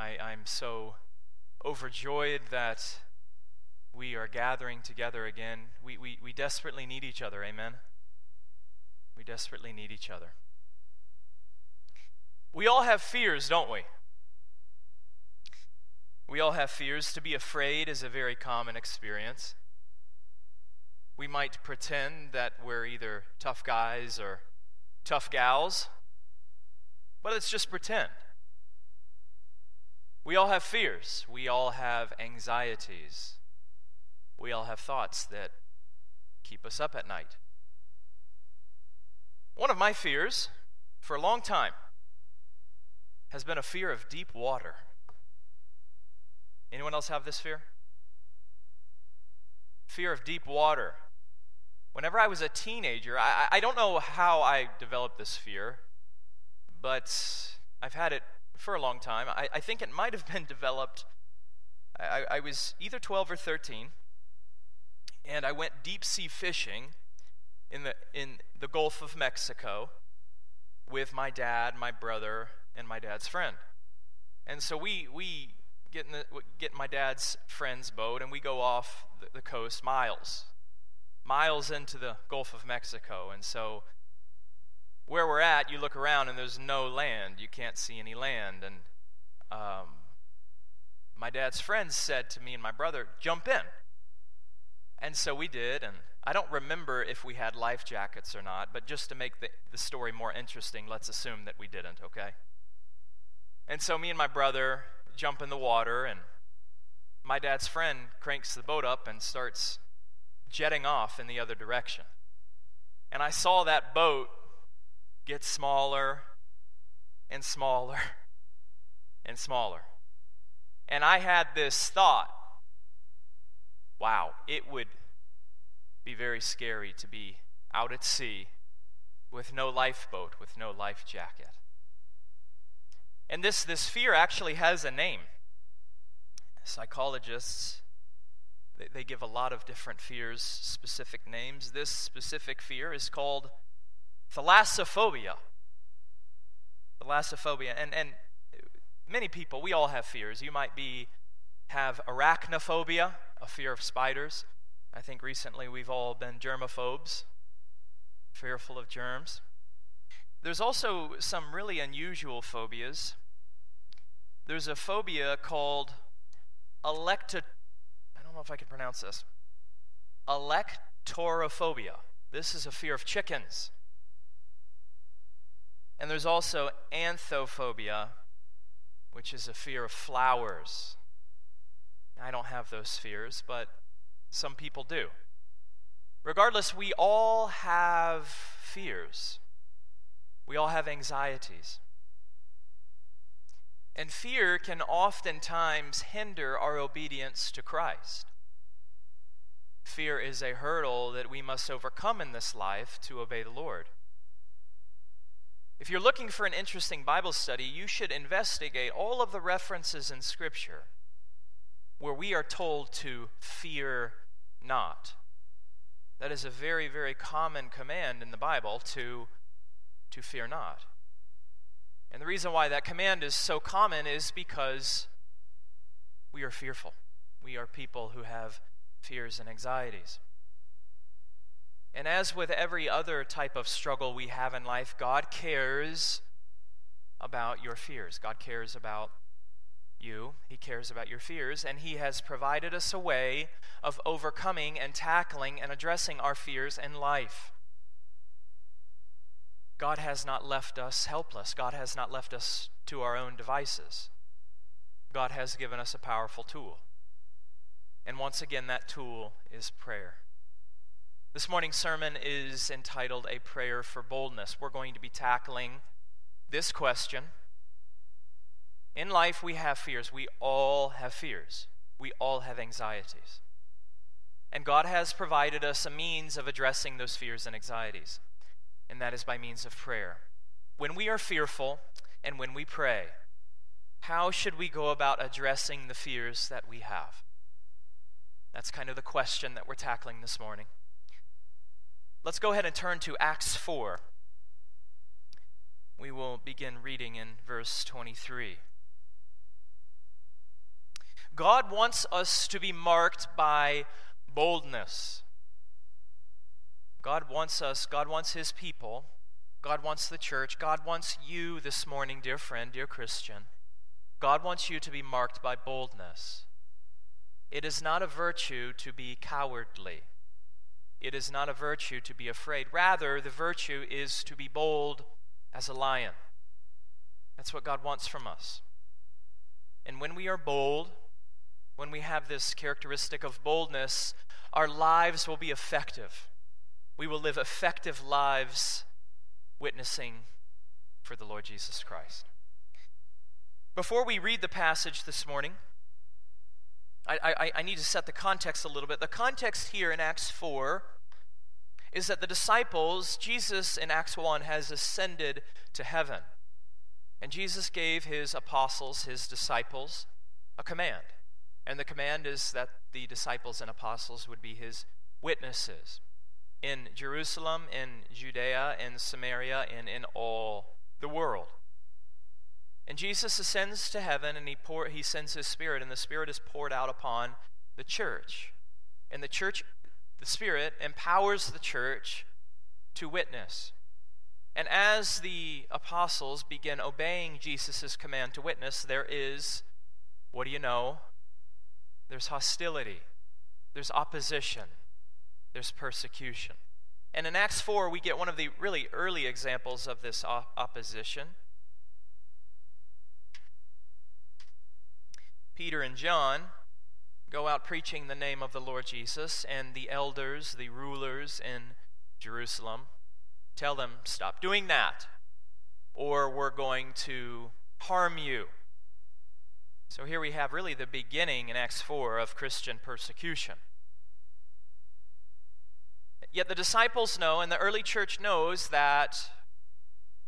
I, I'm so overjoyed that we are gathering together again. We, we, we desperately need each other, amen? We desperately need each other. We all have fears, don't we? We all have fears. To be afraid is a very common experience. We might pretend that we're either tough guys or tough gals, but let's just pretend. We all have fears. We all have anxieties. We all have thoughts that keep us up at night. One of my fears for a long time has been a fear of deep water. Anyone else have this fear? Fear of deep water. Whenever I was a teenager, I, I don't know how I developed this fear, but I've had it for a long time. I, I think it might have been developed. I, I was either 12 or 13, and I went deep sea fishing in the, in the Gulf of Mexico with my dad, my brother, and my dad's friend. And so we, we get, in the, get in my dad's friend's boat and we go off the, the coast miles, miles into the Gulf of Mexico. And so where we're at, you look around and there's no land. You can't see any land. And um, my dad's friends said to me and my brother, jump in. And so we did. And I don't remember if we had life jackets or not, but just to make the, the story more interesting, let's assume that we didn't, okay? And so me and my brother jump in the water, and my dad's friend cranks the boat up and starts jetting off in the other direction. And I saw that boat get smaller and smaller and smaller. And I had this thought wow, it would be very scary to be out at sea with no lifeboat, with no life jacket. And this, this fear actually has a name. Psychologists, they, they give a lot of different fears specific names. This specific fear is called thalassophobia. Thalassophobia. And, and many people, we all have fears. You might be have arachnophobia, a fear of spiders. I think recently we've all been germophobes, fearful of germs. There's also some really unusual phobias there's a phobia called electo I don't know if I can pronounce this. Electorophobia. This is a fear of chickens. And there's also anthophobia, which is a fear of flowers. I don't have those fears, but some people do. Regardless, we all have fears. We all have anxieties. And fear can oftentimes hinder our obedience to Christ. Fear is a hurdle that we must overcome in this life to obey the Lord. If you're looking for an interesting Bible study, you should investigate all of the references in Scripture where we are told to fear not. That is a very, very common command in the Bible to, to fear not. And the reason why that command is so common is because we are fearful. We are people who have fears and anxieties. And as with every other type of struggle we have in life, God cares about your fears. God cares about you. He cares about your fears. And He has provided us a way of overcoming and tackling and addressing our fears in life. God has not left us helpless. God has not left us to our own devices. God has given us a powerful tool. And once again, that tool is prayer. This morning's sermon is entitled A Prayer for Boldness. We're going to be tackling this question. In life, we have fears. We all have fears. We all have anxieties. And God has provided us a means of addressing those fears and anxieties and that is by means of prayer. When we are fearful and when we pray, how should we go about addressing the fears that we have? That's kind of the question that we're tackling this morning. Let's go ahead and turn to Acts 4. We will begin reading in verse 23. God wants us to be marked by boldness. God wants us, God wants His people, God wants the church, God wants you this morning, dear friend, dear Christian. God wants you to be marked by boldness. It is not a virtue to be cowardly. It is not a virtue to be afraid. Rather, the virtue is to be bold as a lion. That's what God wants from us. And when we are bold, when we have this characteristic of boldness, our lives will be effective. We will live effective lives witnessing for the Lord Jesus Christ. Before we read the passage this morning, I, I, I, need to set the context a little bit. The context here in Acts 4 is that the disciples, Jesus in Acts 1 has ascended to heaven. And Jesus gave his apostles, his disciples, a command. And the command is that the disciples and apostles would be his witnesses in Jerusalem, in Judea, in Samaria, and in all the world. And Jesus ascends to heaven and he, pour, he sends his Spirit, and the Spirit is poured out upon the church. And the church, the Spirit, empowers the church to witness. And as the apostles begin obeying Jesus' command to witness, there is, what do you know? There's hostility, there's opposition, there's persecution. And in Acts 4, we get one of the really early examples of this op- opposition. Peter and John go out preaching the name of the Lord Jesus, and the elders, the rulers in Jerusalem, tell them, Stop doing that, or we're going to harm you. So here we have really the beginning in Acts 4 of Christian persecution. Yet the disciples know, and the early church knows, that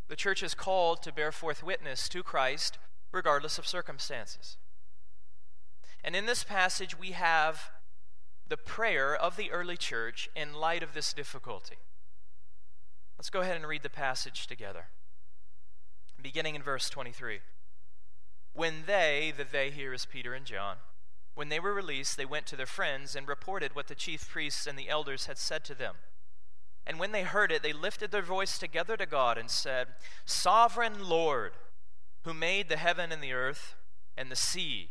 the church is called to bear forth witness to Christ regardless of circumstances. And in this passage, we have the prayer of the early church in light of this difficulty. Let's go ahead and read the passage together. Beginning in verse 23. When they, the they here is Peter and John, when they were released, they went to their friends and reported what the chief priests and the elders had said to them. And when they heard it, they lifted their voice together to God and said, Sovereign Lord, who made the heaven and the earth and the sea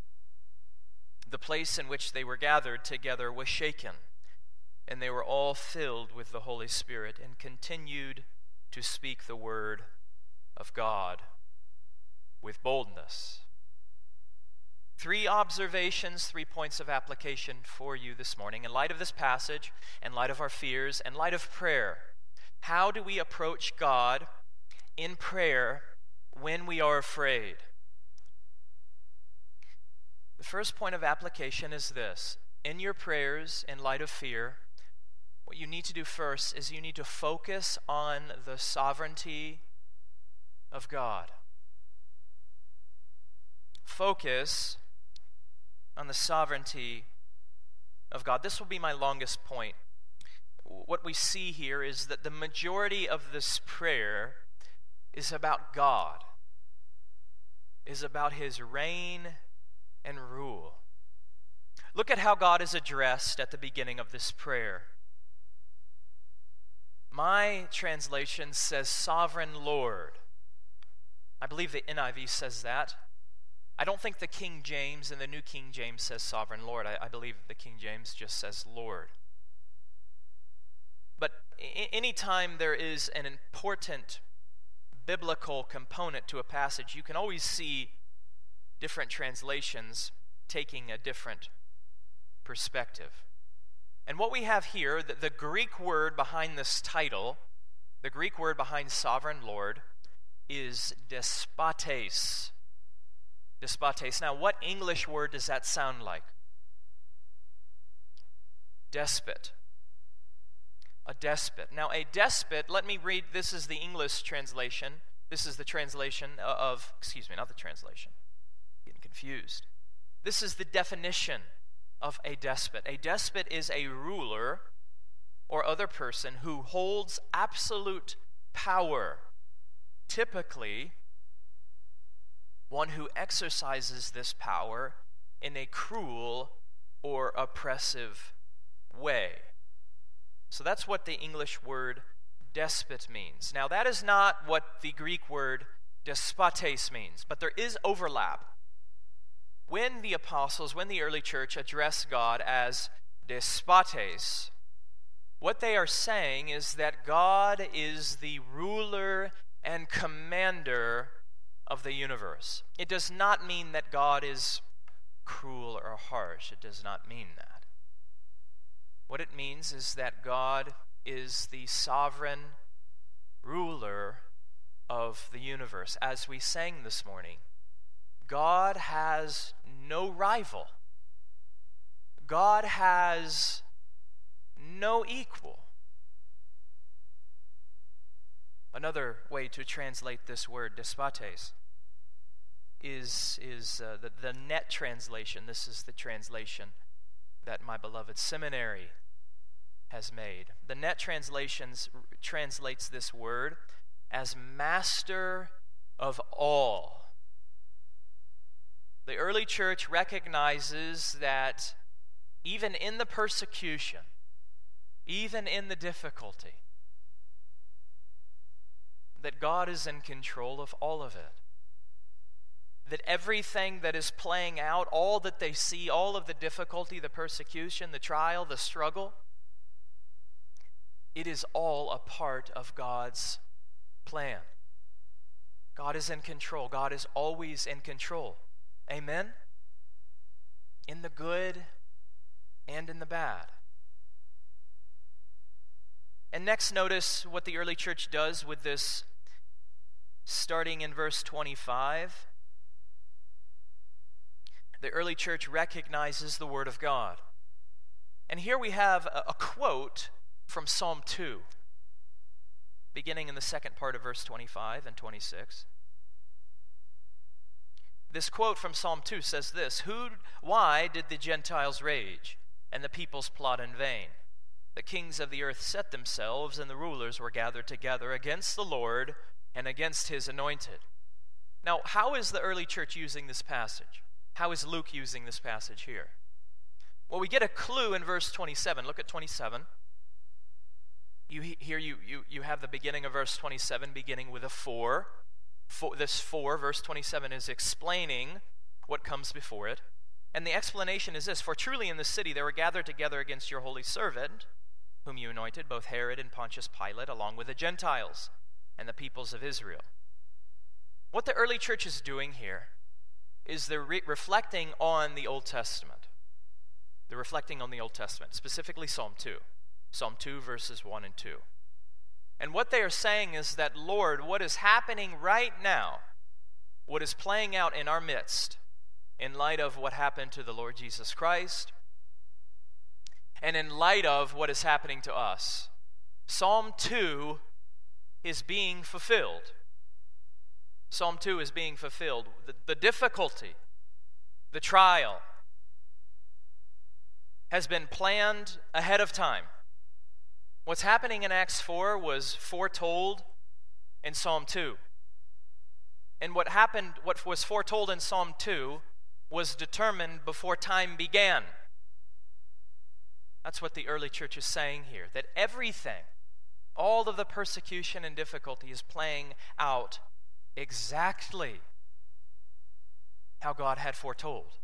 the place in which they were gathered together was shaken, and they were all filled with the Holy Spirit and continued to speak the word of God with boldness. Three observations, three points of application for you this morning. In light of this passage, in light of our fears, in light of prayer, how do we approach God in prayer when we are afraid? The first point of application is this in your prayers, in light of fear, what you need to do first is you need to focus on the sovereignty of God focus on the sovereignty of God. This will be my longest point. What we see here is that the majority of this prayer is about God, is about his reign and rule. Look at how God is addressed at the beginning of this prayer. My translation says, Sovereign Lord. I believe the NIV says that. I don't think the King James and the New King James says sovereign Lord. I, I believe the King James just says Lord. But anytime there is an important biblical component to a passage, you can always see different translations taking a different perspective. And what we have here, the, the Greek word behind this title, the Greek word behind sovereign Lord, is despotes. Despotes. Now, what English word does that sound like? Despot. A despot. Now, a despot, let me read, this is the English translation. This is the translation uh, of, excuse me, not the translation. Confused. This is the definition of a despot. A despot is a ruler or other person who holds absolute power, typically, one who exercises this power in a cruel or oppressive way. So that's what the English word despot means. Now, that is not what the Greek word despotes means, but there is overlap when the apostles, when the early church address God as despotes, what they are saying is that God is the ruler and commander of the universe. It does not mean that God is cruel or harsh. It does not mean that. What it means is that God is the sovereign ruler of the universe. As we sang this morning, God has no rival. God has no equal. Another way to translate this word, despotes, is, is uh, the, the NET translation. This is the translation that my beloved seminary has made. The NET translations translates this word as master of all. The early church recognizes that even in the persecution, even in the difficulty, that God is in control of all of it. That everything that is playing out, all that they see, all of the difficulty, the persecution, the trial, the struggle, it is all a part of God's plan. God is in control. God is always in control. Amen? In the good and in the bad. And next, notice what the early church does with this, starting in verse 25. The early church recognizes the Word of God. And here we have a, a quote from Psalm 2, beginning in the second part of verse 25 and 26. This quote from Psalm 2 says this Who, Why did the Gentiles rage and the peoples plot in vain? The kings of the earth set themselves, and the rulers were gathered together against the Lord and against his anointed. Now, how is the early church using this passage? How is Luke using this passage here? Well, we get a clue in verse 27. Look at 27. You, here you, you, you have the beginning of verse 27 beginning with a for for, this for, verse 27, is explaining what comes before it. And the explanation is this For truly in the city there were gathered together against your holy servant, whom you anointed, both Herod and Pontius Pilate, along with the Gentiles and the peoples of Israel. What the early church is doing here is they're re- reflecting on the Old Testament. They're reflecting on the Old Testament, specifically Psalm 2. Psalm 2, verses 1 and 2. And what they are saying is that, Lord, what is happening right now, what is playing out in our midst, in light of what happened to the Lord Jesus Christ, and in light of what is happening to us, Psalm 2 is being fulfilled. Psalm 2 is being fulfilled. The, the difficulty, the trial, has been planned ahead of time. What's happening in Acts 4 was foretold in Psalm 2. And what happened, what was foretold in Psalm 2, was determined before time began. That's what the early church is saying here that everything, all of the persecution and difficulty is playing out exactly how God had foretold,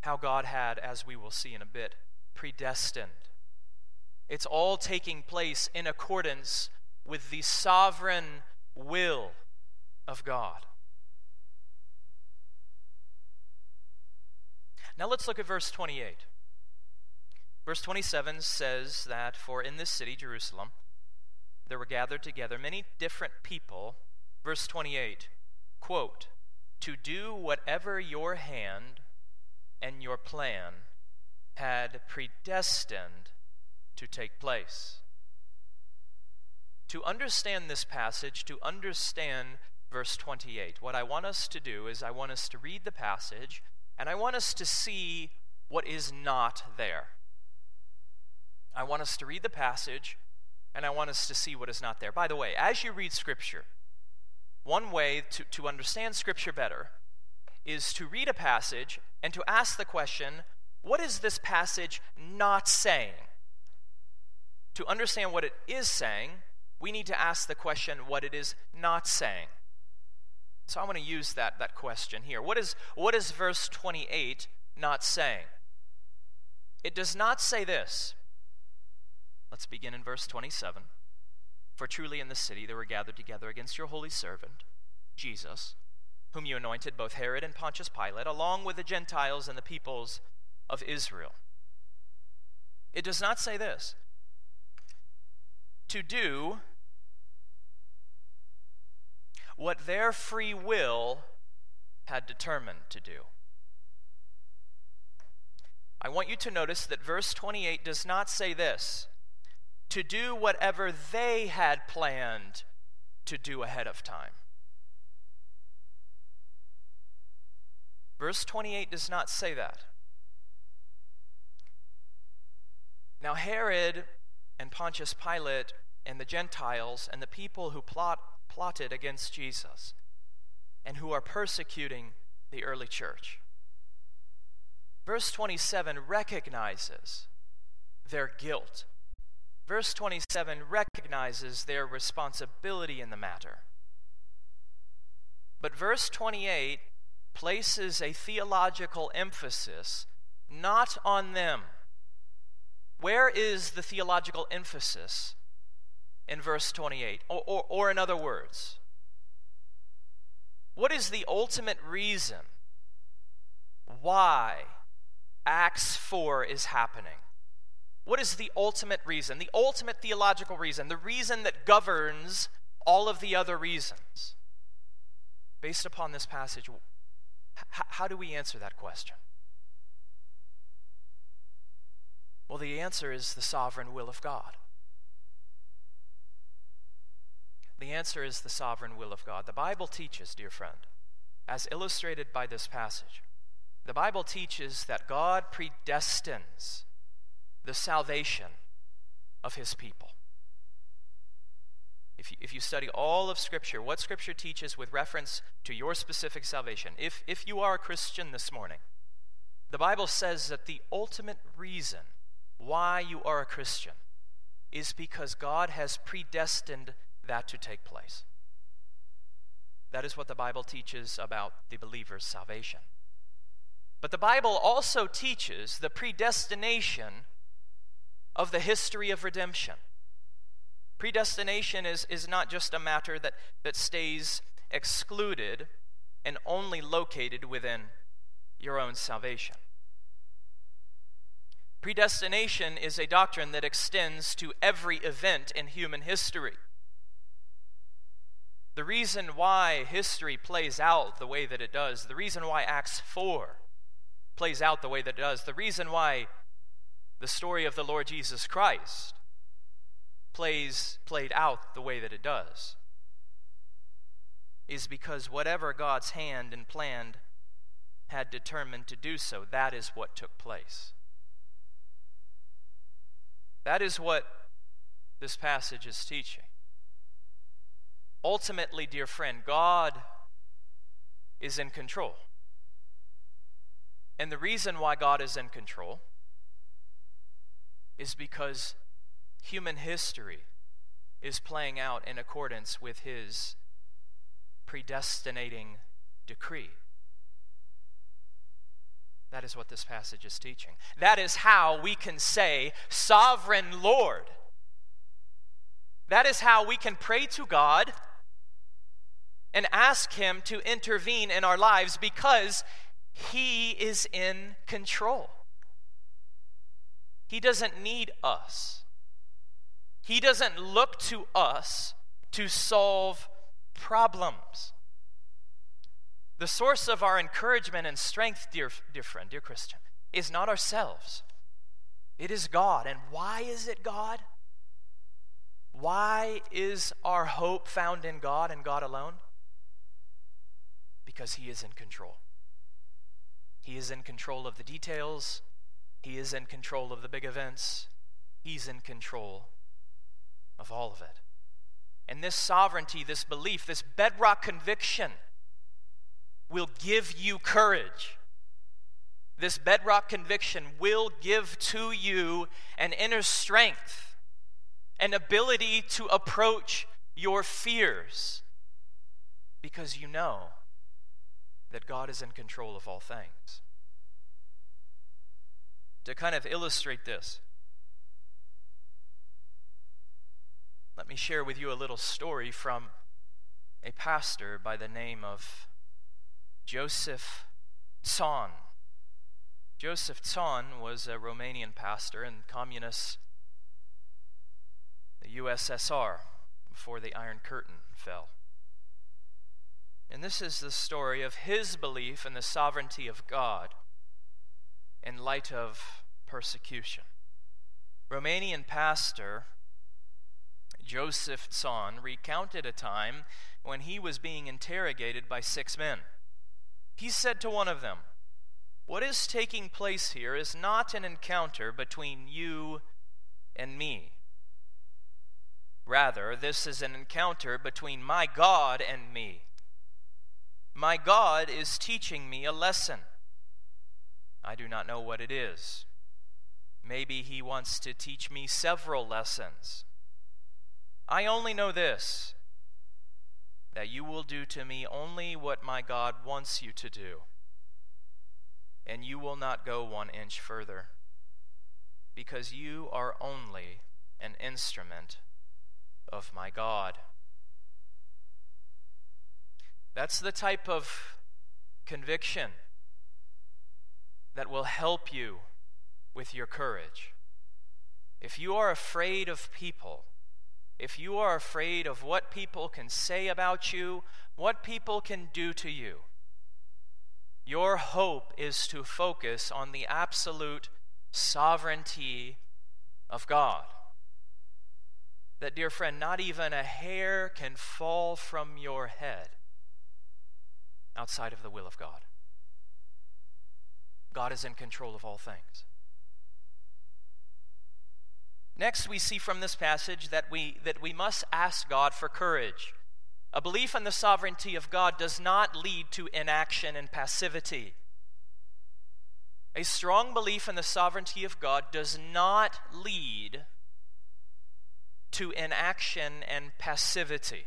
how God had, as we will see in a bit, predestined. It's all taking place in accordance with the sovereign will of God. Now let's look at verse 28. Verse 27 says that, For in this city, Jerusalem, there were gathered together many different people. Verse 28, quote, to do whatever your hand and your plan had predestined to take place. To understand this passage, to understand verse 28, what I want us to do is I want us to read the passage and I want us to see what is not there. I want us to read the passage and I want us to see what is not there. By the way, as you read Scripture, one way to, to understand Scripture better is to read a passage and to ask the question what is this passage not saying? To understand what it is saying, we need to ask the question what it is not saying. So I want to use that, that question here. What is, what is verse 28 not saying? It does not say this. Let's begin in verse 27. For truly in the city there were gathered together against your holy servant, Jesus, whom you anointed, both Herod and Pontius Pilate, along with the Gentiles and the peoples of Israel. It does not say this. To do what their free will had determined to do. I want you to notice that verse 28 does not say this to do whatever they had planned to do ahead of time. Verse 28 does not say that. Now, Herod and Pontius Pilate and the Gentiles and the people who plot, plotted against Jesus and who are persecuting the early church. Verse 27 recognizes their guilt Verse 27 recognizes their responsibility in the matter. But verse 28 places a theological emphasis not on them. Where is the theological emphasis in verse 28? Or, or, or in other words, what is the ultimate reason why Acts 4 is happening? What is the ultimate reason, the ultimate theological reason, the reason that governs all of the other reasons? Based upon this passage, how do we answer that question? Well, the answer is the sovereign will of God. The answer is the sovereign will of God. The Bible teaches, dear friend, as illustrated by this passage, the Bible teaches that God predestines the salvation of his people. If you, if you study all of Scripture, what Scripture teaches with reference to your specific salvation, if, if you are a Christian this morning, the Bible says that the ultimate reason why you are a Christian is because God has predestined that to take place. That is what the Bible teaches about the believer's salvation. But the Bible also teaches the predestination of the history of redemption. Predestination is, is not just a matter that, that stays excluded and only located within your own salvation. Predestination is a doctrine that extends to every event in human history. The reason why history plays out the way that it does, the reason why Acts 4 plays out the way that it does, the reason why the story of the Lord Jesus Christ plays played out the way that it does is because whatever God's hand and planned had determined to do so, that is what took place. That is what this passage is teaching. Ultimately, dear friend, God is in control. And the reason why God is in control is because human history is playing out in accordance with his predestinating decree. That is what this passage is teaching. That is how we can say, Sovereign Lord. That is how we can pray to God and ask Him to intervene in our lives because He is in control. He doesn't need us, He doesn't look to us to solve problems. The source of our encouragement and strength, dear, dear friend, dear Christian, is not ourselves. It is God. And why is it God? Why is our hope found in God and God alone? Because He is in control. He is in control of the details, He is in control of the big events, He's in control of all of it. And this sovereignty, this belief, this bedrock conviction will give you courage. This bedrock conviction will give to you an inner strength, an ability to approach your fears, because you know that God is in control of all things. To kind of illustrate this, let me share with you a little story from a pastor by the name of Joseph Tson. Joseph Tson was a Romanian pastor in communist the USSR before the Iron Curtain fell. And this is the story of his belief in the sovereignty of God in light of persecution. Romanian pastor Joseph Tson recounted a time when he was being interrogated by six men. He said to one of them, What is taking place here is not an encounter between you and me. Rather, this is an encounter between my God and me. My God is teaching me a lesson. I do not know what it is. Maybe He wants to teach me several lessons. I only know this that you will do to me only what my God wants you to do, and you will not go one inch further, because you are only an instrument of my God. That's the type of conviction that will help you with your courage. If you are afraid of people, if you are afraid of what people can say about you, what people can do to you, your hope is to focus on the absolute sovereignty of God. That, dear friend, not even a hair can fall from your head outside of the will of God. God is in control of all things. Next, we see from this passage that we, that we must ask God for courage. A belief in the sovereignty of God does not lead to inaction and passivity. A strong belief in the sovereignty of God does not lead to inaction and passivity.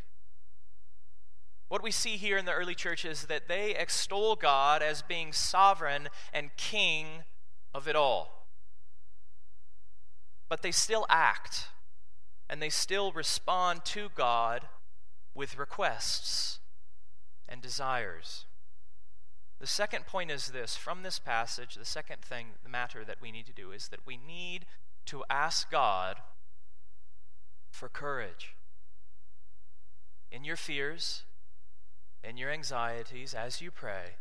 What we see here in the early church is that they extol God as being sovereign and king of it all but they still act and they still respond to God with requests and desires. The second point is this from this passage, the second thing, the matter that we need to do is that we need to ask God for courage. In your fears, in your anxieties, as you pray,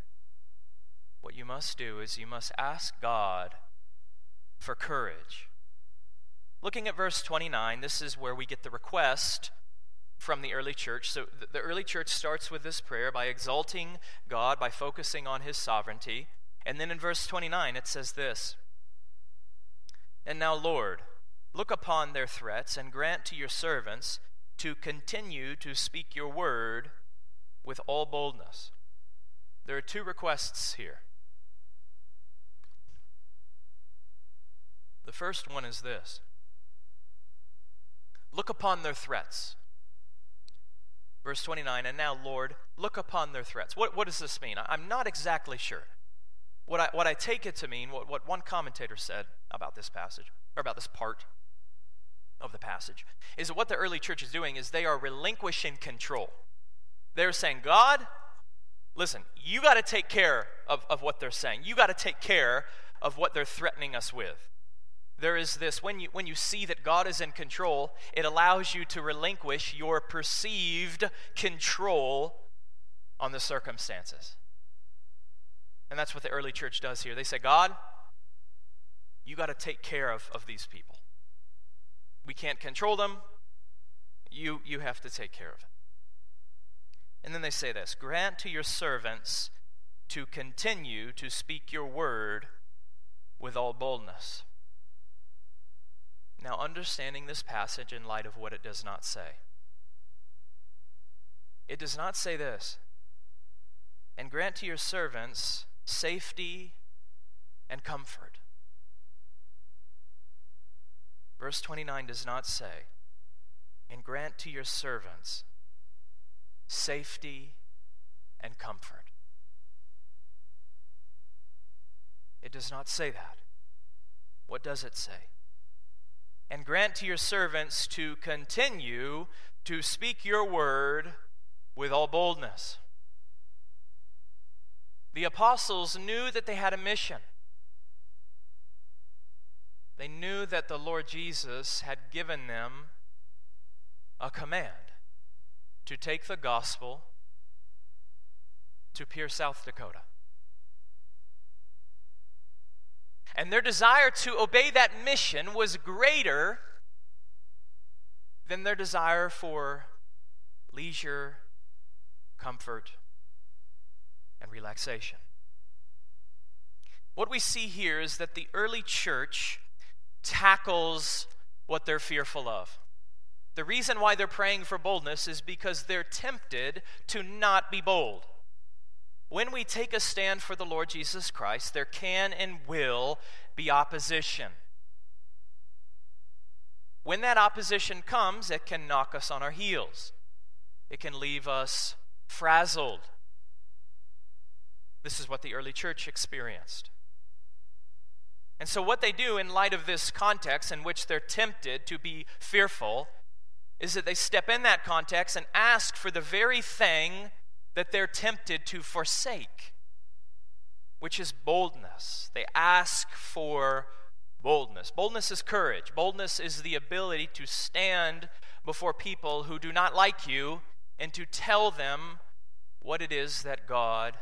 what you must do is you must ask God for courage. Looking at verse 29, this is where we get the request from the early church. So the early church starts with this prayer by exalting God, by focusing on his sovereignty. And then in verse 29, it says this And now, Lord, look upon their threats and grant to your servants to continue to speak your word with all boldness. There are two requests here. The first one is this Look upon their threats. Verse 29, and now, Lord, look upon their threats. What, what does this mean? I'm not exactly sure. what I, what I take it to mean, what, what one commentator said about this passage, or about this part of the passage, is that what the early church is doing is they are relinquishing control. They're saying, God, listen, you got to take care of, of what they're saying. You got to take care of what they're threatening us with. There is this when you, when you see that God is in control, it allows you to relinquish your perceived control on the circumstances. And that's what the early church does here. They say, God, you got to take care of, of these people. We can't control them. You, you have to take care of it. And then they say this Grant to your servants to continue to speak your word with all boldness. Now, understanding this passage in light of what it does not say, it does not say this. And grant to your servants safety and comfort. Verse 29 does not say, and grant to your servants safety and comfort. It does not say that. What does it say? And grant to your servants to continue to speak your word with all boldness. The apostles knew that they had a mission. They knew that the Lord Jesus had given them a command to take the gospel to Pierre, South Dakota. And their desire to obey that mission was greater than their desire for leisure, comfort, and relaxation. What we see here is that the early church tackles what they're fearful of. The reason why they're praying for boldness is because they're tempted to not be bold. When we take a stand for the Lord Jesus Christ, there can and will be opposition. When that opposition comes, it can knock us on our heels. It can leave us frazzled. This is what the early church experienced. And so, what they do in light of this context in which they're tempted to be fearful is that they step in that context and ask for the very thing that they're tempted to forsake, which is boldness. They ask for boldness. Boldness is courage, boldness is the ability to stand before people who do not like you and to tell them what it is that God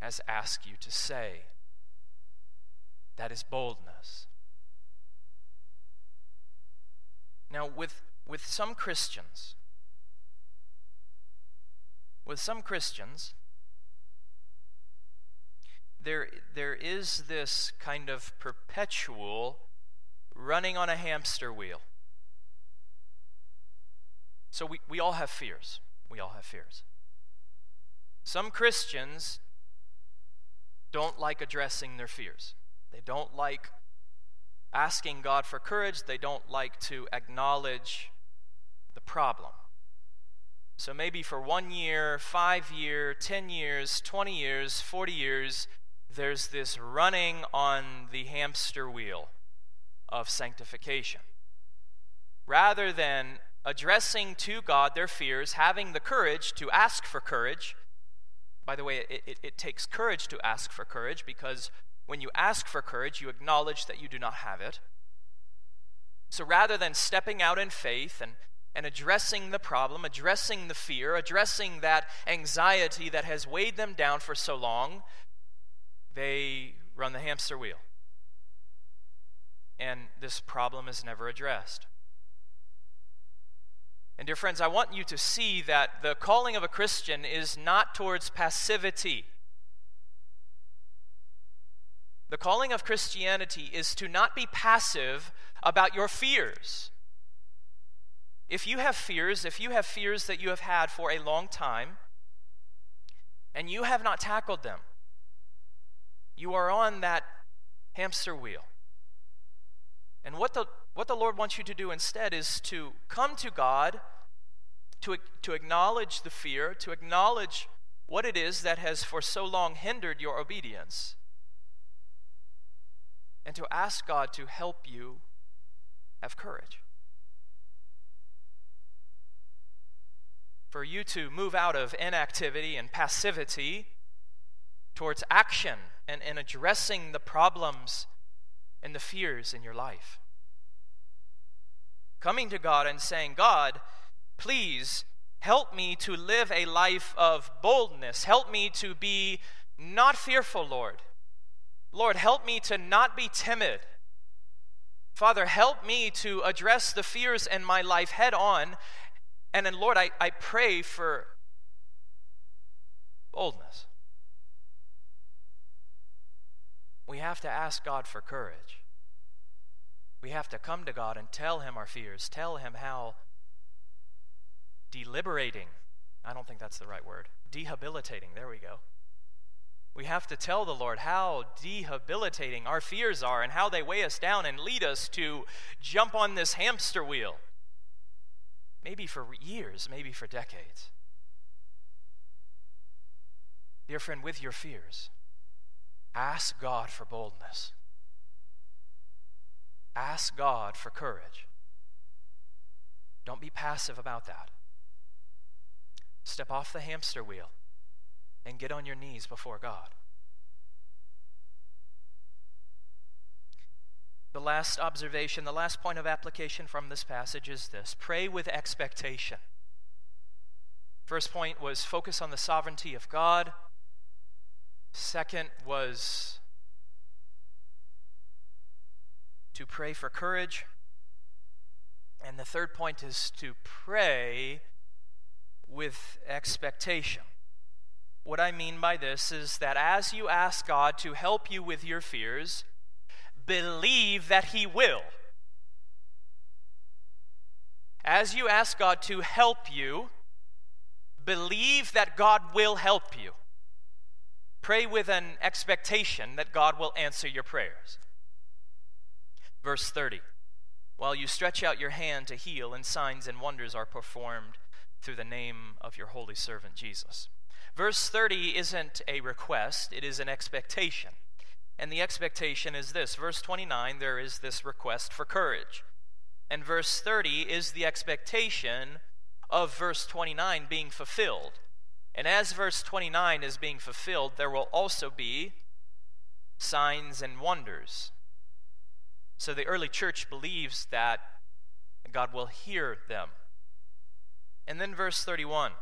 has asked you to say. That is boldness. Now, with, with some Christians, with some Christians, there, there is this kind of perpetual running on a hamster wheel. So we, we all have fears. We all have fears. Some Christians don't like addressing their fears. They don't like asking God for courage. They don't like to acknowledge the problem. So maybe for one year, five year, 10 years, 20 years, 40 years, there's this running on the hamster wheel of sanctification. Rather than addressing to God their fears, having the courage to ask for courage. By the way, it, it, it takes courage to ask for courage because when you ask for courage, you acknowledge that you do not have it. So rather than stepping out in faith and, and addressing the problem, addressing the fear, addressing that anxiety that has weighed them down for so long, they run the hamster wheel. And this problem is never addressed. And, dear friends, I want you to see that the calling of a Christian is not towards passivity. The calling of Christianity is to not be passive about your fears. If you have fears, if you have fears that you have had for a long time, and you have not tackled them, you are on that hamster wheel. And what the, what the Lord wants you to do instead is to come to God, to, to acknowledge the fear, to acknowledge what it is that has for so long hindered your obedience and to ask God to help you have courage. For you to move out of inactivity and passivity towards action and, and addressing the problems and the fears in your life. Coming to God and saying, God, please help me to live a life of boldness. Help me to be not fearful, Lord. Lord, help me to not be timid. Father, help me to address the fears in my life head on. And then, Lord, I, I pray for boldness. We have to ask God for courage. We have to come to God and tell Him our fears, tell Him how deliberating, I don't think that's the right word, debilitating, there we go. We have to tell the Lord how debilitating our fears are and how they weigh us down and lead us to jump on this hamster wheel. Maybe for years, maybe for decades. Dear friend, with your fears, ask God for boldness. Ask God for courage. Don't be passive about that. Step off the hamster wheel and get on your knees before God. The last observation, the last point of application from this passage is this pray with expectation. First point was focus on the sovereignty of God. Second was to pray for courage. And the third point is to pray with expectation. What I mean by this is that as you ask God to help you with your fears, believe that He will. As you ask God to help you, believe that God will help you. Pray with an expectation that God will answer your prayers. Verse 30 While you stretch out your hand to heal, and signs and wonders are performed through the name of your holy servant Jesus. Verse 30 isn't a request, it is an expectation. And the expectation is this. Verse 29, there is this request for courage. And verse 30 is the expectation of verse 29 being fulfilled. And as verse 29 is being fulfilled, there will also be signs and wonders. So the early church believes that God will hear them. And then verse 31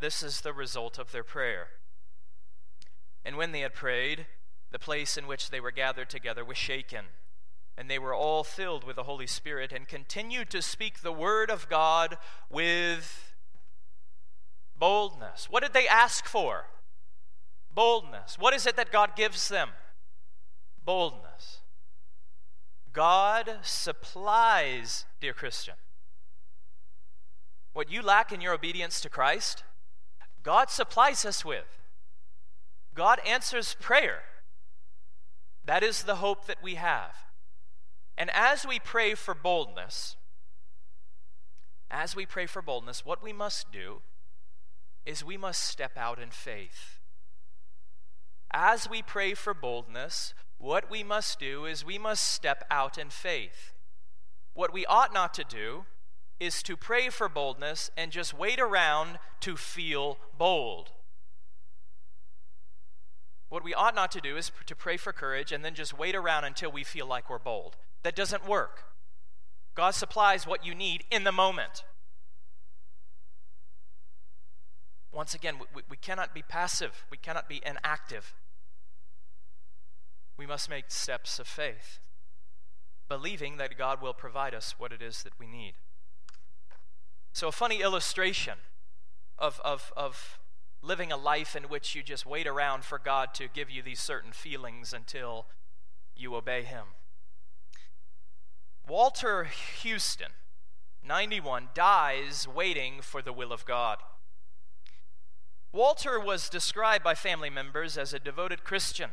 this is the result of their prayer. And when they had prayed, the place in which they were gathered together was shaken, and they were all filled with the Holy Spirit and continued to speak the word of God with boldness. What did they ask for? Boldness. What is it that God gives them? Boldness. God supplies, dear Christian, what you lack in your obedience to Christ, God supplies us with. God answers prayer. That is the hope that we have. And as we pray for boldness, as we pray for boldness, what we must do is we must step out in faith. As we pray for boldness, what we must do is we must step out in faith. What we ought not to do is to pray for boldness and just wait around to feel bold. What we ought not to do is to pray for courage and then just wait around until we feel like we're bold. That doesn't work. God supplies what you need in the moment. Once again, we, we cannot be passive, we cannot be inactive we must make steps of faith, believing that God will provide us what it is that we need. So, a funny illustration of, of, of living a life in which you just wait around for God to give you these certain feelings until you obey Him. Walter Houston, 91, dies waiting for the will of God. Walter was described by family members as a devoted Christian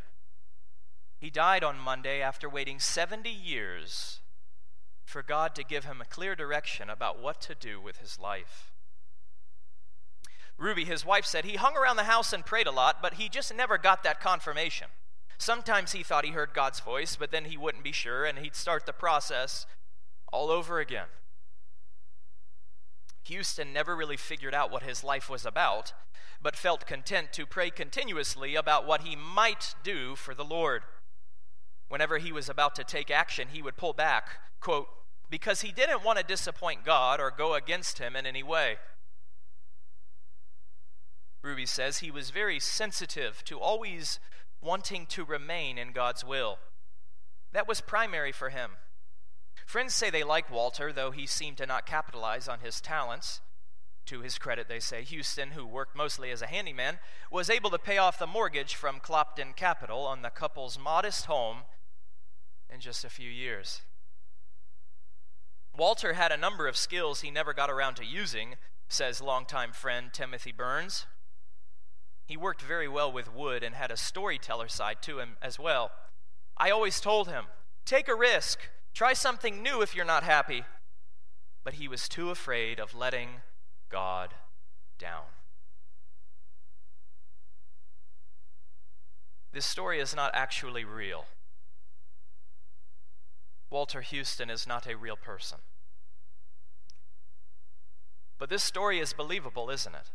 he died on Monday after waiting 70 years for God to give him a clear direction about what to do with his life. Ruby, his wife, said he hung around the house and prayed a lot, but he just never got that confirmation. Sometimes he thought he heard God's voice, but then he wouldn't be sure and he'd start the process all over again. Houston never really figured out what his life was about, but felt content to pray continuously about what he might do for the Lord. Whenever he was about to take action, he would pull back, quote, because he didn't want to disappoint God or go against him in any way. Ruby says he was very sensitive to always wanting to remain in God's will. That was primary for him. Friends say they like Walter, though he seemed to not capitalize on his talents. To his credit, they say, Houston, who worked mostly as a handyman, was able to pay off the mortgage from Clopton Capital on the couple's modest home in just a few years. Walter had a number of skills he never got around to using, says longtime friend Timothy Burns. He worked very well with wood and had a storyteller side to him as well. I always told him, take a risk, try something new if you're not happy. But he was too afraid of letting God down. This story is not actually real. Walter Houston is not a real person. But this story is believable, isn't it?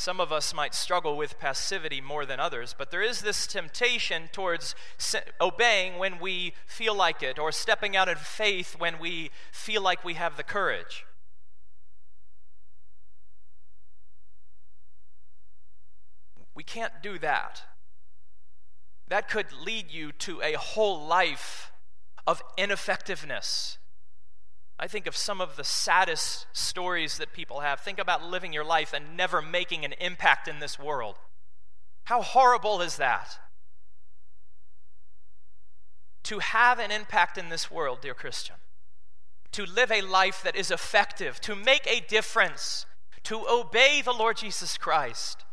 Some of us might struggle with passivity more than others, but there is this temptation towards obeying when we feel like it, or stepping out in faith when we feel like we have the courage. We can't do that. That could lead you to a whole life of ineffectiveness I think of some of the saddest stories that people have. Think about living your life and never making an impact in this world. How horrible is that? To have an impact in this world, dear Christian, to live a life that is effective, to make a difference, to obey the Lord Jesus Christ,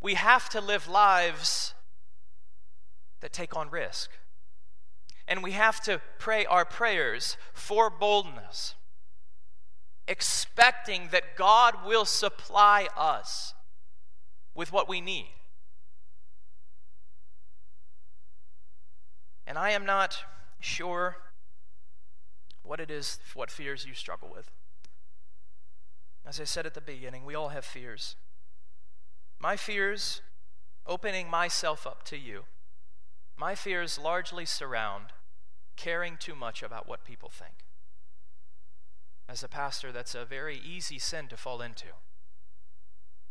we have to live lives that take on risk and we have to pray our prayers for boldness, expecting that God will supply us with what we need. And I am not sure what it is, what fears you struggle with. As I said at the beginning, we all have fears. My fears, opening myself up to you, my fears largely surround caring too much about what people think. As a pastor, that's a very easy sin to fall into.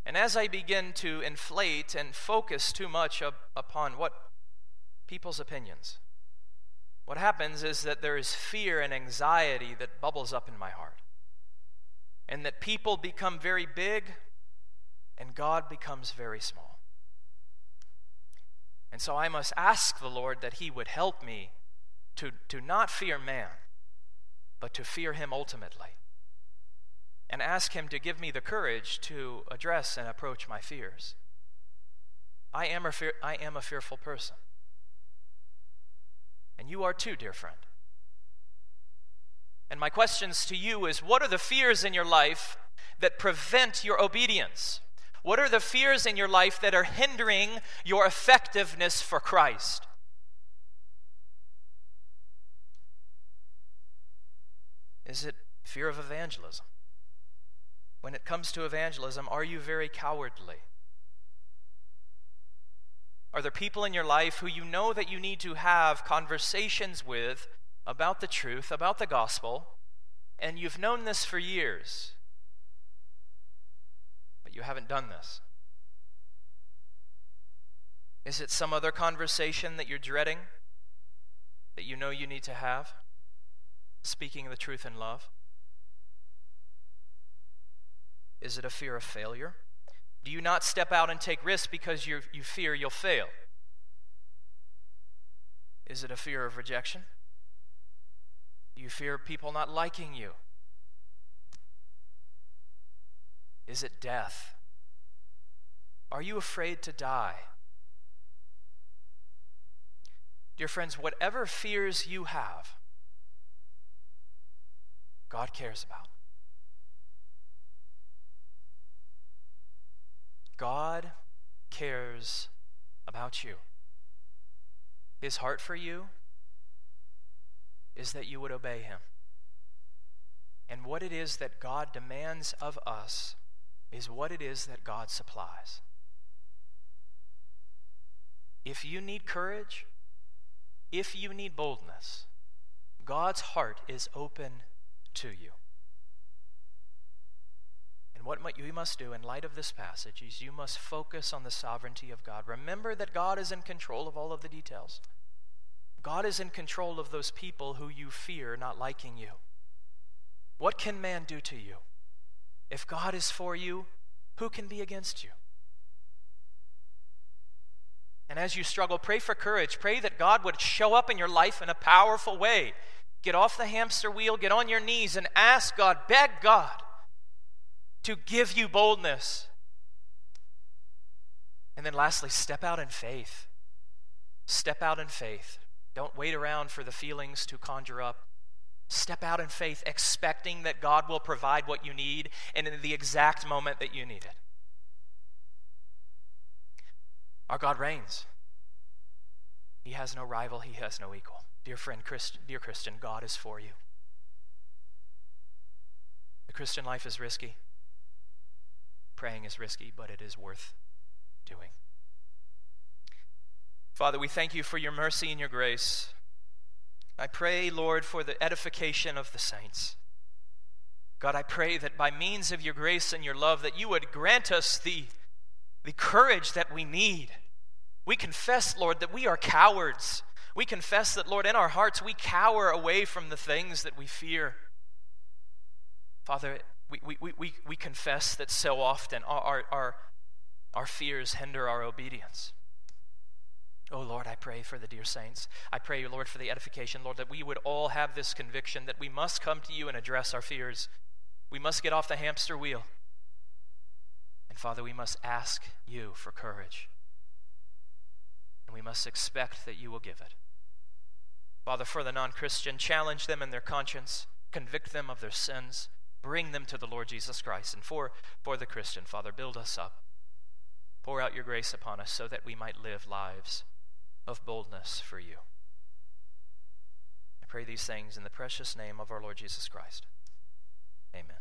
And as I begin to inflate and focus too much up upon what people's opinions, what happens is that there is fear and anxiety that bubbles up in my heart. And that people become very big and God becomes very small. And so I must ask the Lord that He would help me to, to not fear man, but to fear him ultimately. And ask him to give me the courage to address and approach my fears. I am a, fear, I am a fearful person. And you are too, dear friend. And my questions to you is what are the fears in your life that prevent your obedience? What are the fears in your life that are hindering your effectiveness for Christ? Is it fear of evangelism? When it comes to evangelism, are you very cowardly? Are there people in your life who you know that you need to have conversations with about the truth, about the gospel, and you've known this for years, but you haven't done this? Is it some other conversation that you're dreading that you know you need to have? Speaking the truth in love? Is it a fear of failure? Do you not step out and take risks because you you fear you'll fail? Is it a fear of rejection? Do you fear people not liking you? Is it death? Are you afraid to die? Dear friends, whatever fears you have, God cares about. God cares about you. His heart for you is that you would obey him. And what it is that God demands of us is what it is that God supplies. If you need courage, if you need boldness, God's heart is open to you. And what you must do in light of this passage is you must focus on the sovereignty of God. Remember that God is in control of all of the details. God is in control of those people who you fear not liking you. What can man do to you? If God is for you, who can be against you? And as you struggle, pray for courage. Pray that God would show up in your life in a powerful way. Get off the hamster wheel, get on your knees, and ask God, beg God to give you boldness. And then lastly, step out in faith. Step out in faith. Don't wait around for the feelings to conjure up. Step out in faith, expecting that God will provide what you need and in the exact moment that you need it. Our God reigns. He has no rival, He has no equal. Dear friend, Christ, dear Christian, God is for you. The Christian life is risky. Praying is risky, but it is worth doing. Father, we thank you for your mercy and your grace. I pray, Lord, for the edification of the saints. God, I pray that by means of your grace and your love, that you would grant us the the courage that we need. We confess, Lord, that we are cowards. We confess that, Lord, in our hearts we cower away from the things that we fear. Father, we, we, we, we confess that so often our, our, our fears hinder our obedience. Oh Lord, I pray for the dear saints. I pray, Lord, for the edification, Lord, that we would all have this conviction that we must come to you and address our fears. We must get off the hamster wheel. And Father, we must ask you for courage. And we must expect that you will give it. Father, for the non Christian, challenge them in their conscience, convict them of their sins, bring them to the Lord Jesus Christ. And for, for the Christian, Father, build us up. Pour out your grace upon us so that we might live lives of boldness for you. I pray these things in the precious name of our Lord Jesus Christ. Amen.